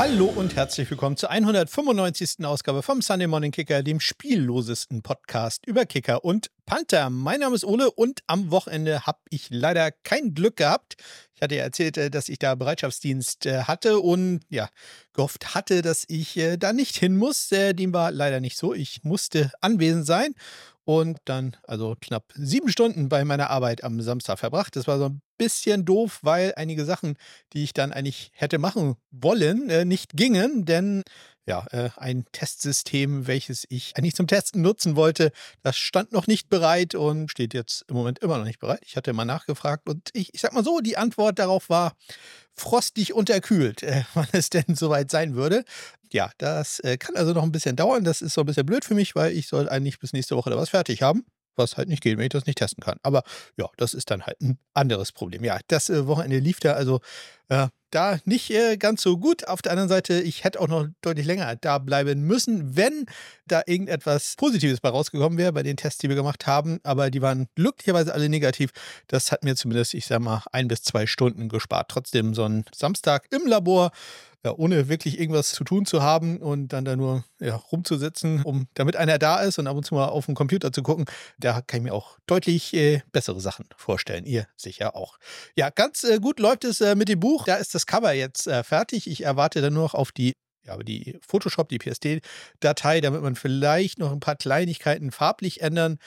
Hallo und herzlich willkommen zur 195. Ausgabe vom Sunday Morning Kicker, dem spiellosesten Podcast über Kicker und Panther. Mein Name ist Ole und am Wochenende habe ich leider kein Glück gehabt. Ich hatte ja erzählt, äh, dass ich da Bereitschaftsdienst äh, hatte und ja, gehofft hatte, dass ich äh, da nicht hin muss. Dem war leider nicht so. Ich musste anwesend sein und dann also knapp sieben Stunden bei meiner Arbeit am Samstag verbracht. Das war so ein bisschen doof, weil einige Sachen, die ich dann eigentlich hätte machen wollen, äh, nicht gingen, denn ja, äh, ein Testsystem, welches ich eigentlich zum Testen nutzen wollte, das stand noch nicht bereit und steht jetzt im Moment immer noch nicht bereit. Ich hatte mal nachgefragt und ich, ich sag mal so, die Antwort darauf war frostig unterkühlt, äh, wann es denn soweit sein würde. Ja, das äh, kann also noch ein bisschen dauern. Das ist so ein bisschen blöd für mich, weil ich soll eigentlich bis nächste Woche da was fertig haben was halt nicht geht, wenn ich das nicht testen kann. Aber ja, das ist dann halt ein anderes Problem. Ja, das äh, Wochenende lief da also äh, da nicht äh, ganz so gut. Auf der anderen Seite, ich hätte auch noch deutlich länger da bleiben müssen, wenn da irgendetwas Positives bei rausgekommen wäre bei den Tests, die wir gemacht haben. Aber die waren glücklicherweise alle negativ. Das hat mir zumindest, ich sag mal, ein bis zwei Stunden gespart. Trotzdem so ein Samstag im Labor ja, ohne wirklich irgendwas zu tun zu haben und dann da nur ja, rumzusitzen, um damit einer da ist und ab und zu mal auf den Computer zu gucken, da kann ich mir auch deutlich äh, bessere Sachen vorstellen. Ihr sicher auch. Ja, ganz äh, gut läuft es äh, mit dem Buch. Da ist das Cover jetzt äh, fertig. Ich erwarte dann nur noch auf die ja, die Photoshop, die PSD-Datei, damit man vielleicht noch ein paar Kleinigkeiten farblich ändern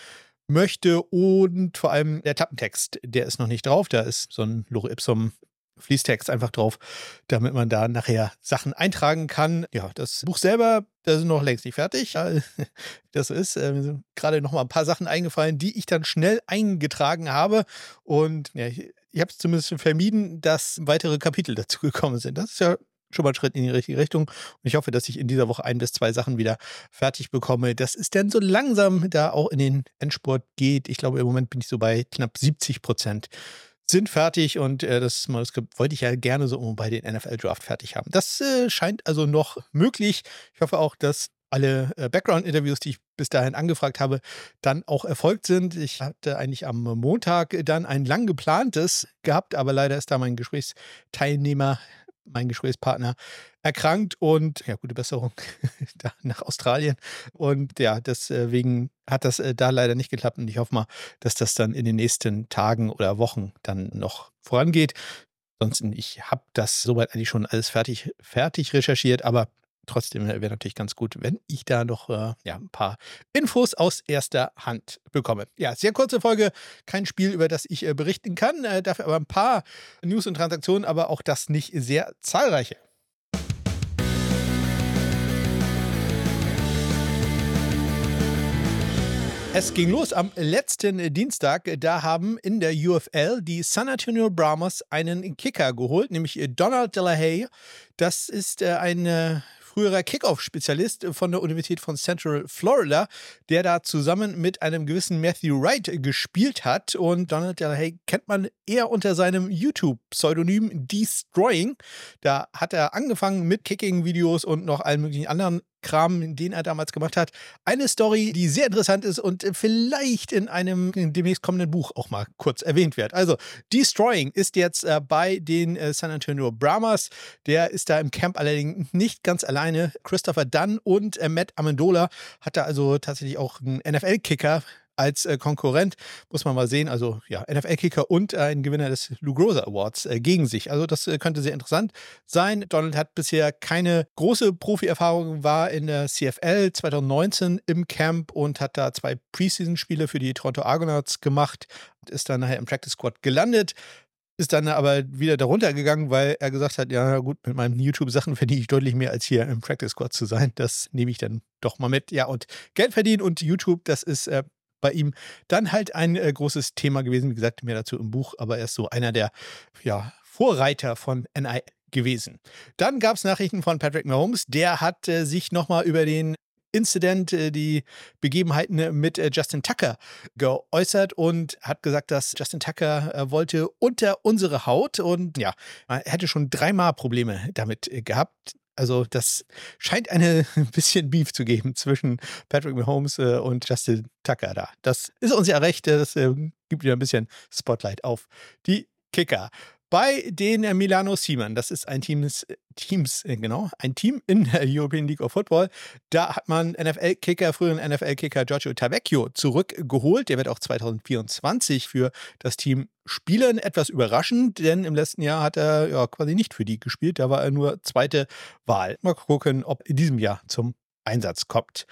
möchte und vor allem der Tappentext, der ist noch nicht drauf. Da ist so ein Lore Ipsum Fließtext einfach drauf, damit man da nachher Sachen eintragen kann. Ja, das Buch selber, das ist noch längst nicht fertig. Das ist, äh, gerade noch mal ein paar Sachen eingefallen, die ich dann schnell eingetragen habe. Und ja, ich, ich habe es zumindest vermieden, dass weitere Kapitel dazu gekommen sind. Das ist ja schon mal ein Schritt in die richtige Richtung. Und ich hoffe, dass ich in dieser Woche ein bis zwei Sachen wieder fertig bekomme. Das ist dann so langsam da auch in den Endsport geht. Ich glaube, im Moment bin ich so bei knapp 70 Prozent sind fertig und äh, das Manuskript wollte ich ja gerne so bei den NFL Draft fertig haben. Das äh, scheint also noch möglich. Ich hoffe auch, dass alle äh, Background-Interviews, die ich bis dahin angefragt habe, dann auch erfolgt sind. Ich hatte eigentlich am Montag dann ein lang geplantes gehabt, aber leider ist da mein Gesprächsteilnehmer mein Gesprächspartner erkrankt und ja, gute Besserung nach Australien. Und ja, deswegen hat das äh, da leider nicht geklappt und ich hoffe mal, dass das dann in den nächsten Tagen oder Wochen dann noch vorangeht. Ansonsten, ich habe das soweit eigentlich schon alles fertig, fertig recherchiert, aber trotzdem wäre natürlich ganz gut, wenn ich da noch äh, ja, ein paar Infos aus erster Hand bekomme. Ja, sehr kurze Folge, kein Spiel, über das ich äh, berichten kann, äh, dafür aber ein paar News und Transaktionen, aber auch das nicht sehr zahlreiche. Es ging los am letzten Dienstag. Da haben in der UFL die San Antonio Brahmas einen Kicker geholt, nämlich Donald Delahaye. Das ist äh, ein früherer Kickoff-Spezialist von der Universität von Central Florida, der da zusammen mit einem gewissen Matthew Wright gespielt hat. Und Donald Delahaye kennt man eher unter seinem YouTube-Pseudonym Destroying. Da hat er angefangen mit Kicking-Videos und noch allen möglichen anderen Kram, den er damals gemacht hat. Eine Story, die sehr interessant ist und vielleicht in einem demnächst kommenden Buch auch mal kurz erwähnt wird. Also, Destroying ist jetzt äh, bei den äh, San Antonio Brahmas. Der ist da im Camp allerdings nicht ganz alleine. Christopher Dunn und äh, Matt Amendola hat da also tatsächlich auch einen NFL-Kicker als äh, Konkurrent. Muss man mal sehen. Also ja, NFL-Kicker und äh, ein Gewinner des Lou Groza Awards äh, gegen sich. Also das äh, könnte sehr interessant sein. Donald hat bisher keine große Profi-Erfahrung, war in der CFL 2019 im Camp und hat da zwei Preseason-Spiele für die Toronto Argonauts gemacht. Ist dann nachher im Practice Squad gelandet ist dann aber wieder darunter gegangen, weil er gesagt hat, ja gut, mit meinen YouTube-Sachen verdiene ich deutlich mehr als hier im Practice Squad zu sein. Das nehme ich dann doch mal mit. Ja, und Geld verdienen und YouTube, das ist äh, bei ihm dann halt ein äh, großes Thema gewesen. Wie gesagt, mehr dazu im Buch, aber er ist so einer der ja, Vorreiter von NI gewesen. Dann gab es Nachrichten von Patrick Mahomes. Der hat äh, sich nochmal über den Incident, äh, die Begebenheiten mit äh, Justin Tucker geäußert und hat gesagt, dass Justin Tucker äh, wollte unter unsere Haut und ja, er hätte schon dreimal Probleme damit gehabt. Also das scheint eine ein bisschen Beef zu geben zwischen Patrick Mahomes äh, und Justin Tucker da. Das ist uns ja recht, das äh, gibt wieder ein bisschen Spotlight auf die Kicker. Bei den Milano Seamen. Das ist ein Teams, Teams, äh, genau, ein Team in der European League of Football. Da hat man NFL-Kicker, früheren NFL-Kicker Giorgio Tavecchio zurückgeholt. Der wird auch 2024 für das Team spielen. Etwas überraschend, denn im letzten Jahr hat er ja quasi nicht für die gespielt. Da war er nur zweite Wahl. Mal gucken, ob in diesem Jahr zum Einsatz kommt.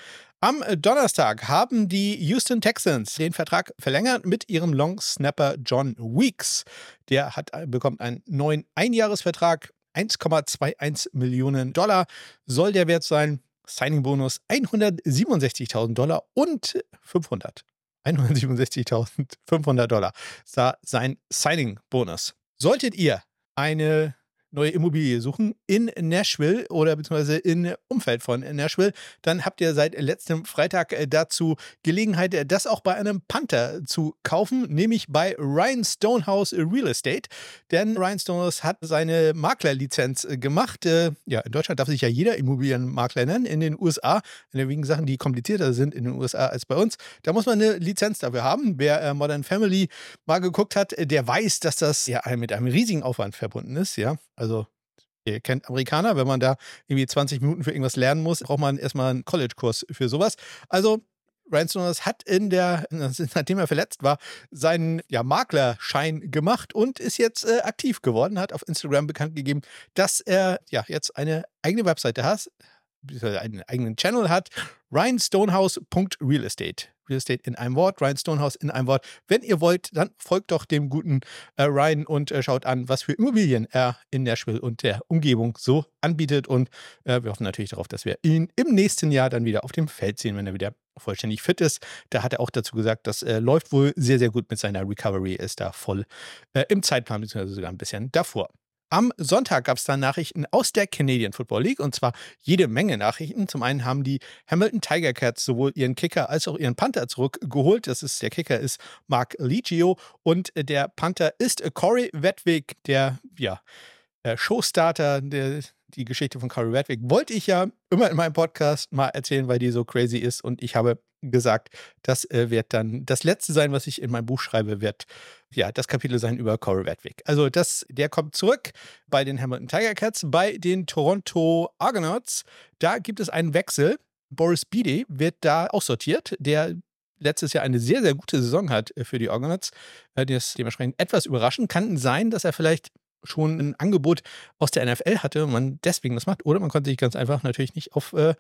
Am Donnerstag haben die Houston Texans den Vertrag verlängert mit ihrem Long Snapper John Weeks. Der hat, äh, bekommt einen neuen Einjahresvertrag. 1,21 Millionen Dollar soll der Wert sein. Signing-Bonus 167.000 Dollar und 500. 167.500 Dollar war sein Signing-Bonus. Solltet ihr eine neue Immobilie suchen in Nashville oder beziehungsweise im Umfeld von Nashville, dann habt ihr seit letztem Freitag äh, dazu Gelegenheit, äh, das auch bei einem Panther zu kaufen, nämlich bei Ryan Stonehouse Real Estate. Denn Ryan Stonehouse hat seine Maklerlizenz äh, gemacht. Ja, in Deutschland darf sich ja jeder Immobilienmakler nennen. In den USA, wegen Sachen, die komplizierter sind in den USA als bei uns, da muss man eine Lizenz dafür haben. Wer Modern Family mal geguckt hat, der weiß, dass das ja mit einem riesigen Aufwand verbunden ist. Ja, also, ihr kennt Amerikaner, wenn man da irgendwie 20 Minuten für irgendwas lernen muss, braucht man erstmal einen College-Kurs für sowas. Also, Ryan Stoners hat in der, nachdem er verletzt war, seinen ja, Maklerschein gemacht und ist jetzt äh, aktiv geworden, hat auf Instagram bekannt gegeben, dass er ja jetzt eine eigene Webseite hat, einen eigenen Channel hat, ryanstonehouse.realestate. Real Estate in einem Wort, Ryan Stonehouse in einem Wort. Wenn ihr wollt, dann folgt doch dem guten äh, Ryan und äh, schaut an, was für Immobilien er in Nashville und der Umgebung so anbietet. Und äh, wir hoffen natürlich darauf, dass wir ihn im nächsten Jahr dann wieder auf dem Feld sehen, wenn er wieder vollständig fit ist. Da hat er auch dazu gesagt, das äh, läuft wohl sehr, sehr gut mit seiner Recovery, ist da voll äh, im Zeitplan, beziehungsweise sogar ein bisschen davor. Am Sonntag gab es dann Nachrichten aus der Canadian Football League und zwar jede Menge Nachrichten. Zum einen haben die Hamilton Tiger Cats sowohl ihren Kicker als auch ihren Panther zurückgeholt. Das ist der Kicker ist Mark Liggio und der Panther ist Corey Wedwig, der ja Showstarter, der, die Geschichte von Corey Wedwig wollte ich ja immer in meinem Podcast mal erzählen, weil die so crazy ist und ich habe gesagt, das äh, wird dann das letzte sein, was ich in meinem Buch schreibe, wird ja das Kapitel sein über Corey Redwick. Also das, der kommt zurück bei den Hamilton Tiger Cats, bei den Toronto Argonauts. Da gibt es einen Wechsel. Boris Beatty wird da aussortiert, der letztes Jahr eine sehr, sehr gute Saison hat äh, für die Argonauts. Äh, das dementsprechend etwas überraschend. Kann sein, dass er vielleicht schon ein Angebot aus der NFL hatte und man deswegen das macht. Oder man konnte sich ganz einfach natürlich nicht auf äh,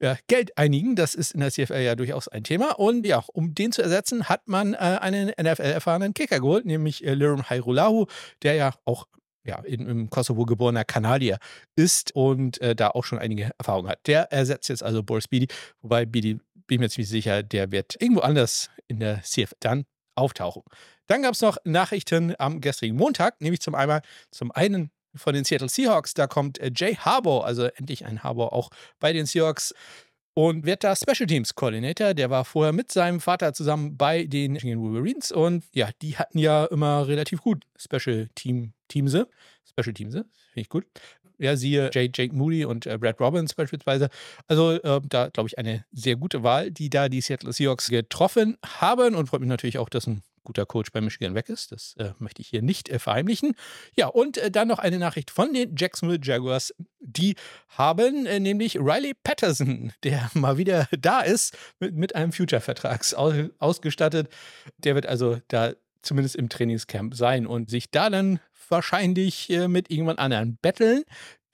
ja, Geld einigen. Das ist in der CFL ja durchaus ein Thema. Und ja, um den zu ersetzen, hat man äh, einen NFL-erfahrenen Kicker geholt, nämlich äh, Lirum Hairulahu, der ja auch ja, in, im Kosovo geborener Kanadier ist und äh, da auch schon einige Erfahrungen hat. Der ersetzt jetzt also Boris Beatty, wobei Beatty, bin ich mir ziemlich sicher, der wird irgendwo anders in der CFL dann auftauchen. Dann gab es noch Nachrichten am gestrigen Montag, nämlich zum, einmal, zum einen von den Seattle Seahawks. Da kommt äh, Jay Harbour, also endlich ein Harbour auch bei den Seahawks und wird da Special Teams Coordinator. Der war vorher mit seinem Vater zusammen bei den Wolverines und ja, die hatten ja immer relativ gut Special Team Teamse. Special Teamse, finde ich gut. Ja, siehe Jake, Jake Moody und äh, Brad Robbins beispielsweise. Also äh, da glaube ich eine sehr gute Wahl, die da die Seattle Seahawks getroffen haben und freut mich natürlich auch, dass ein guter Coach bei Michigan weg ist. Das äh, möchte ich hier nicht äh, verheimlichen. Ja, und äh, dann noch eine Nachricht von den Jacksonville Jaguars. Die haben äh, nämlich Riley Patterson, der mal wieder da ist, mit, mit einem Future-Vertrag aus, ausgestattet. Der wird also da zumindest im Trainingscamp sein und sich da dann wahrscheinlich äh, mit irgendwann anderen betteln.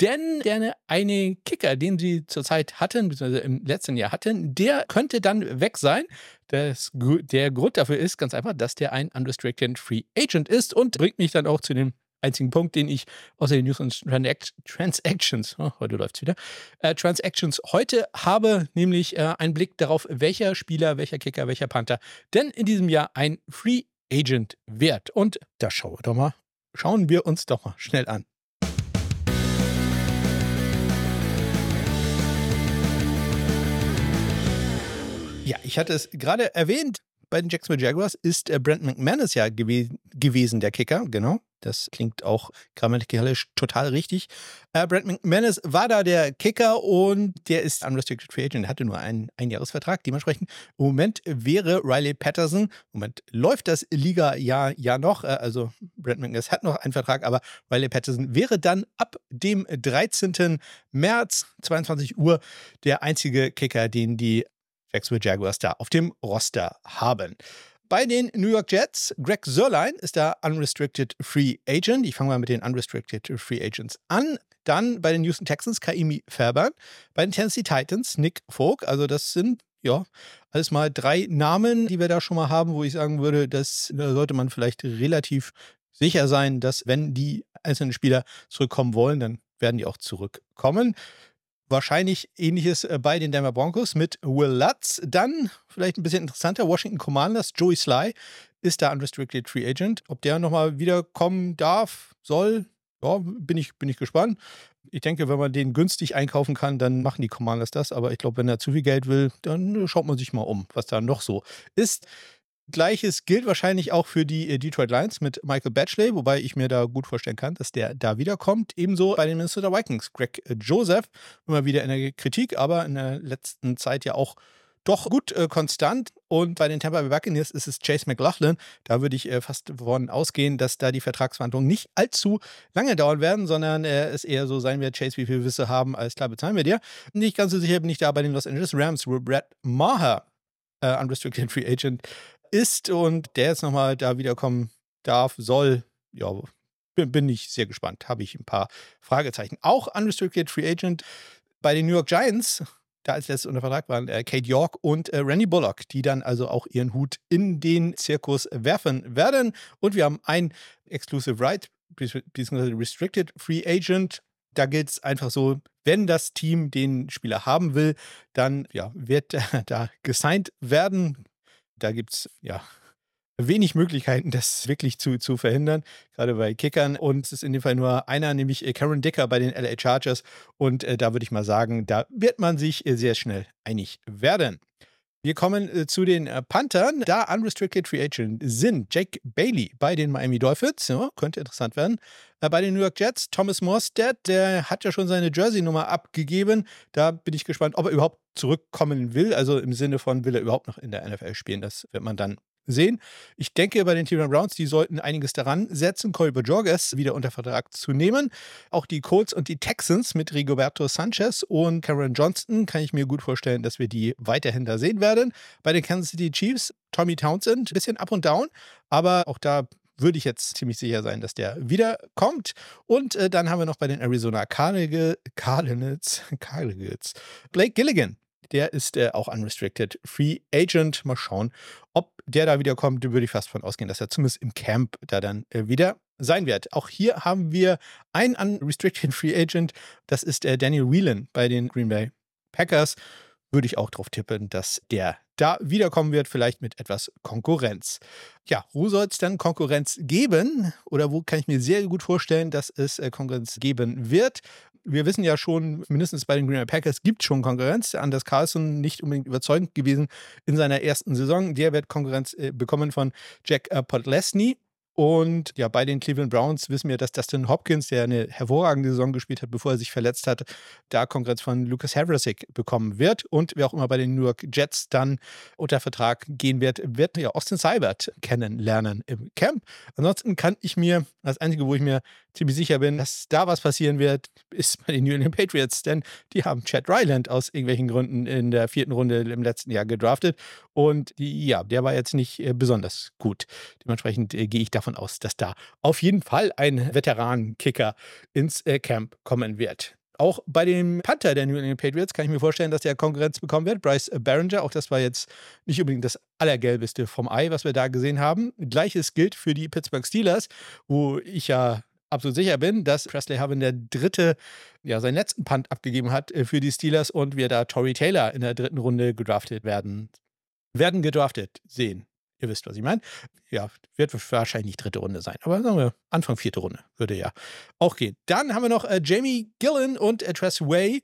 Denn der eine Kicker, den sie zurzeit hatten, beziehungsweise im letzten Jahr hatten, der könnte dann weg sein. Das, der Grund dafür ist ganz einfach, dass der ein Unrestricted Free Agent ist und bringt mich dann auch zu dem einzigen Punkt, den ich außer den News und Transactions, oh, heute läuft es wieder, äh, Transactions heute habe, nämlich äh, einen Blick darauf, welcher Spieler, welcher Kicker, welcher Panther denn in diesem Jahr ein Free Agent wird. Und da schauen wir doch mal, schauen wir uns doch mal schnell an. Ja, ich hatte es gerade erwähnt, bei den Jacksonville Jaguars ist äh, Brent McManus ja gew gewesen, der Kicker, genau. Das klingt auch grammatikalisch total richtig. Äh, Brent McManus war da der Kicker und der ist unrestricted free agent. Hatte nur einen Einjahresvertrag. Dementsprechend im Moment wäre Riley Patterson, im Moment läuft das Liga-Jahr ja noch, äh, also Brent McNess hat noch einen Vertrag, aber Riley Patterson wäre dann ab dem 13. März, 22 Uhr, der einzige Kicker, den die Jacksonville Jaguars da auf dem Roster haben. Bei den New York Jets, Greg Sörlein ist da Unrestricted Free Agent. Ich fange mal mit den Unrestricted Free Agents an. Dann bei den Houston Texans Kaimi Fairbairn. Bei den Tennessee Titans Nick Folk. Also das sind ja, alles mal drei Namen, die wir da schon mal haben, wo ich sagen würde, das da sollte man vielleicht relativ sicher sein, dass wenn die einzelnen Spieler zurückkommen wollen, dann werden die auch zurückkommen. Wahrscheinlich ähnliches äh, bei den Denver Broncos mit Will Lutz. Dann vielleicht ein bisschen interessanter, Washington Commanders, Joey Sly ist da Unrestricted Free Agent. Ob der nochmal wiederkommen darf, soll, ja, bin ich, bin ich gespannt. Ich denke, wenn man den günstig einkaufen kann, dann machen die Commanders das. Aber ich glaube, wenn er zu viel Geld will, dann schaut man sich mal um, was da noch so ist. Gleiches gilt wahrscheinlich auch für die äh, Detroit Lions mit Michael Batchley, wobei ich mir da gut vorstellen kann, dass der da wiederkommt. Ebenso bei den Minnesota Vikings. Greg äh, Joseph, immer wieder in der Kritik, aber in der letzten Zeit ja auch doch gut äh, konstant. Und bei den Tampa Bay Buccaneers ist es Chase McLaughlin. Da würde ich äh, fast davon ausgehen, dass da die Vertragsverhandlungen nicht allzu lange dauern werden, sondern äh, es eher so sein wird, Chase, wie viel Wisse haben, alles klar, bezahlen wir dir. Nicht ganz so sicher bin ich da bei den Los Angeles Rams, Brad Maher, äh, Unrestricted Free Agent, ist und der jetzt nochmal da wiederkommen darf, soll, ja, bin, bin ich sehr gespannt. Habe ich ein paar Fragezeichen. Auch Unrestricted Free Agent bei den New York Giants, da als letztes unter Vertrag waren äh, Kate York und äh, Randy Bullock, die dann also auch ihren Hut in den Zirkus werfen werden. Und wir haben ein Exclusive Right, beziehungsweise Restricted Free Agent. Da gilt es einfach so, wenn das Team den Spieler haben will, dann ja, wird da gesigned werden da gibt es ja wenig Möglichkeiten, das wirklich zu, zu verhindern, gerade bei Kickern. Und es ist in dem Fall nur einer, nämlich äh, Karen Dicker bei den LA Chargers. Und äh, da würde ich mal sagen, da wird man sich äh, sehr schnell einig werden. Wir kommen äh, zu den äh, Panthern. Da Unrestricted Free Agent sind Jake Bailey bei den Miami Dolphins. Ja, könnte interessant werden. Äh, bei den New York Jets Thomas Morstead, der hat ja schon seine Jersey-Nummer abgegeben. Da bin ich gespannt, ob er überhaupt zurückkommen will. Also im Sinne von, will er überhaupt noch in der NFL spielen? Das wird man dann sehen. Ich denke, bei den Cleveland Browns, die sollten einiges daran setzen, Colby Jorges wieder unter Vertrag zu nehmen. Auch die Colts und die Texans mit Rigoberto Sanchez und Karen Johnston kann ich mir gut vorstellen, dass wir die weiterhin da sehen werden. Bei den Kansas City Chiefs, Tommy Townsend, ein bisschen up und down, aber auch da würde ich jetzt ziemlich sicher sein, dass der wiederkommt. Und äh, dann haben wir noch bei den Arizona Cardinals, Cardinals Blake Gilligan der ist äh, auch unrestricted Free Agent. Mal schauen, ob der da wiederkommt. Da würde ich fast von ausgehen, dass er zumindest im Camp da dann äh, wieder sein wird. Auch hier haben wir einen unrestricted Free Agent. Das ist äh, Daniel Whelan bei den Green Bay Packers. Würde ich auch drauf tippen, dass der da wiederkommen wird, vielleicht mit etwas Konkurrenz. Ja, wo soll es dann Konkurrenz geben? Oder wo kann ich mir sehr gut vorstellen, dass es äh, Konkurrenz geben wird? wir wissen ja schon, mindestens bei den Green Bay Packers gibt es schon Konkurrenz. Anders Carlson nicht unbedingt überzeugend gewesen in seiner ersten Saison. Der wird Konkurrenz äh, bekommen von Jack äh, Podlesny. Und ja, bei den Cleveland Browns wissen wir, dass Dustin Hopkins, der eine hervorragende Saison gespielt hat, bevor er sich verletzt hat, da Konkurrenz von Lucas Havrasik bekommen wird. Und wer auch immer bei den New York Jets dann unter Vertrag gehen wird, wird ja Austin Seibert kennenlernen im Camp. Ansonsten kann ich mir, das Einzige, wo ich mir ziemlich sicher bin, dass da was passieren wird, ist bei den New England Patriots, denn die haben Chad Ryland aus irgendwelchen Gründen in der vierten Runde im letzten Jahr gedraftet. Und ja, der war jetzt nicht äh, besonders gut. Dementsprechend äh, gehe ich davon aus, dass da auf jeden Fall ein Veteranenkicker ins äh, Camp kommen wird. Auch bei dem Panther der New England Patriots kann ich mir vorstellen, dass der Konkurrenz bekommen wird. Bryce Barringer, auch das war jetzt nicht unbedingt das Allergelbeste vom Ei, was wir da gesehen haben. Gleiches gilt für die Pittsburgh Steelers, wo ich ja absolut sicher bin, dass Presley Harvin der dritte, ja, seinen letzten Punt abgegeben hat für die Steelers und wir da Tory Taylor in der dritten Runde gedraftet werden, werden gedraftet sehen. Ihr wisst, was ich meine. Ja, wird wahrscheinlich dritte Runde sein. Aber sagen wir, Anfang vierte Runde würde ja auch gehen. Dann haben wir noch äh, Jamie Gillen und Tress Way.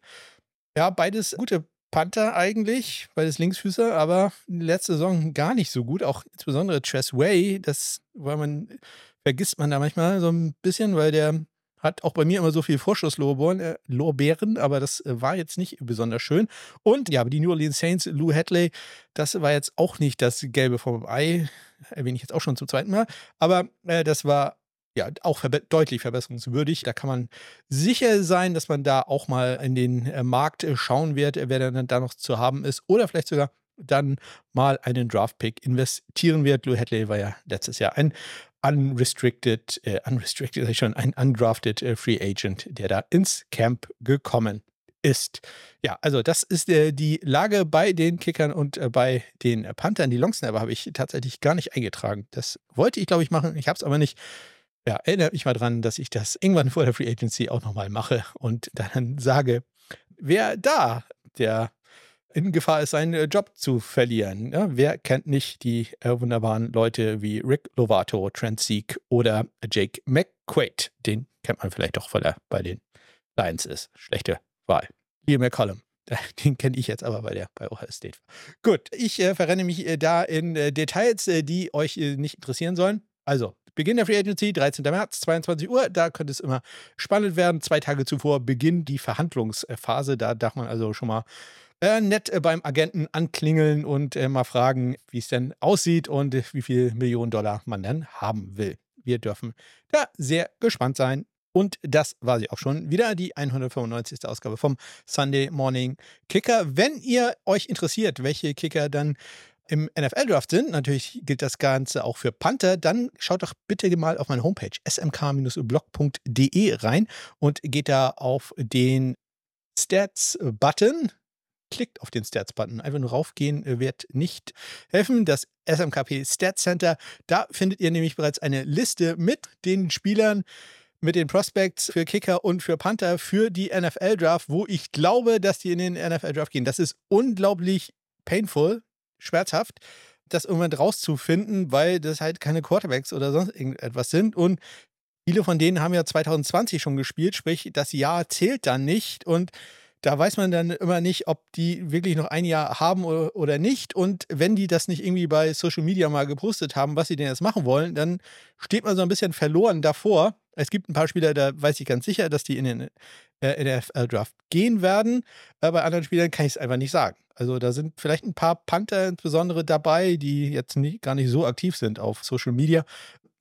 Ja, beides gute Panther eigentlich, beides Linksfüßer, aber letzte Saison gar nicht so gut. Auch insbesondere Tress Way, das, weil man, vergisst man da manchmal so ein bisschen, weil der hat auch bei mir immer so viel Vorschusslorbeeren, äh, aber das äh, war jetzt nicht besonders schön. Und ja, die New Orleans Saints, Lou Hadley, das war jetzt auch nicht das Gelbe vom Ei, erwähne ich jetzt auch schon zum zweiten Mal, aber äh, das war ja, auch verbe deutlich verbesserungswürdig. Da kann man sicher sein, dass man da auch mal in den äh, Markt äh, schauen wird, wer dann da noch zu haben ist. Oder vielleicht sogar dann mal einen Draft-Pick investieren wird. Lou Hadley war ja letztes Jahr ein unrestricted, äh, unrestricted, schon ein undrafted äh, Free Agent, der da ins Camp gekommen ist. Ja, also das ist äh, die Lage bei den Kickern und äh, bei den Panthern. Die Longsnapper habe ich tatsächlich gar nicht eingetragen. Das wollte ich, glaube ich, machen. Ich habe es aber nicht. Ja, erinnert mich mal dran, dass ich das irgendwann vor der Free Agency auch nochmal mache und dann sage, wer da der in Gefahr ist, seinen äh, Job zu verlieren. Ja, wer kennt nicht die äh, wunderbaren Leute wie Rick Lovato, Trent Sieg oder Jake McQuaid? Den kennt man vielleicht doch, weil er bei den Lions ist. Schlechte Wahl. Liam McCollum. Den kenne ich jetzt aber, weil der bei Ohio State war. Gut, ich äh, verrenne mich äh, da in äh, Details, äh, die euch nicht interessieren sollen. Also, Beginn der Free Agency, 13. März, 22 Uhr. Da könnte es immer spannend werden. Zwei Tage zuvor beginnt die Verhandlungsphase. Da darf man also schon mal äh, nett beim Agenten anklingeln und mal fragen, wie es denn aussieht und wie viel Millionen Dollar man dann haben will. Wir dürfen da sehr gespannt sein. Und das war sie auch schon wieder, die 195. Ausgabe vom Sunday Morning Kicker. Wenn ihr euch interessiert, welche Kicker dann im NFL-Draft sind, natürlich gilt das Ganze auch für Panther, dann schaut doch bitte mal auf meine Homepage smk-blog.de rein und geht da auf den Stats-Button. Klickt auf den Stats-Button. Einfach nur raufgehen wird nicht helfen. Das SMKP Stats Center, da findet ihr nämlich bereits eine Liste mit den Spielern, mit den Prospects für Kicker und für Panther für die NFL-Draft, wo ich glaube, dass die in den NFL-Draft gehen. Das ist unglaublich painful, schmerzhaft, das irgendwann rauszufinden, weil das halt keine Quarterbacks oder sonst irgendetwas sind. Und viele von denen haben ja 2020 schon gespielt, sprich, das Jahr zählt dann nicht. Und da weiß man dann immer nicht, ob die wirklich noch ein Jahr haben oder nicht. Und wenn die das nicht irgendwie bei Social Media mal gepostet haben, was sie denn jetzt machen wollen, dann steht man so ein bisschen verloren davor. Es gibt ein paar Spieler, da weiß ich ganz sicher, dass die in den äh, NFL-Draft gehen werden. Aber bei anderen Spielern kann ich es einfach nicht sagen. Also da sind vielleicht ein paar Panther insbesondere dabei, die jetzt nie, gar nicht so aktiv sind auf Social Media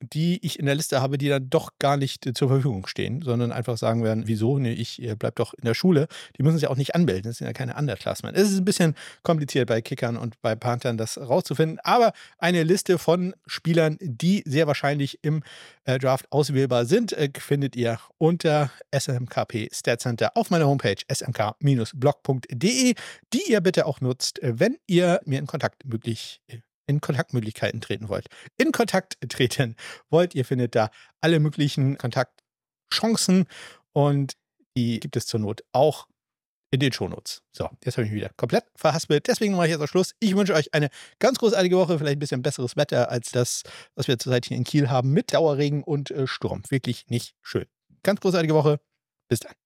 die ich in der Liste habe, die dann doch gar nicht äh, zur Verfügung stehen, sondern einfach sagen werden, wieso? Nee, ich bleib doch in der Schule. Die müssen sich auch nicht anmelden, das sind ja keine Underclassmen. Es ist ein bisschen kompliziert bei Kickern und bei Panthern das rauszufinden, aber eine Liste von Spielern, die sehr wahrscheinlich im äh, Draft auswählbar sind, äh, findet ihr unter SMKP Stat Center auf meiner Homepage smk-blog.de, die ihr bitte auch nutzt, wenn ihr mir in Kontakt möglich in Kontaktmöglichkeiten treten wollt. In Kontakt treten wollt, ihr findet da alle möglichen Kontaktchancen und die gibt es zur Not auch in den Shownotes. So, jetzt habe ich mich wieder komplett verhaspelt. Deswegen mache ich jetzt auch Schluss. Ich wünsche euch eine ganz großartige Woche, vielleicht ein bisschen besseres Wetter als das, was wir zurzeit hier in Kiel haben, mit Dauerregen und äh, Sturm. Wirklich nicht schön. Ganz großartige Woche. Bis dann.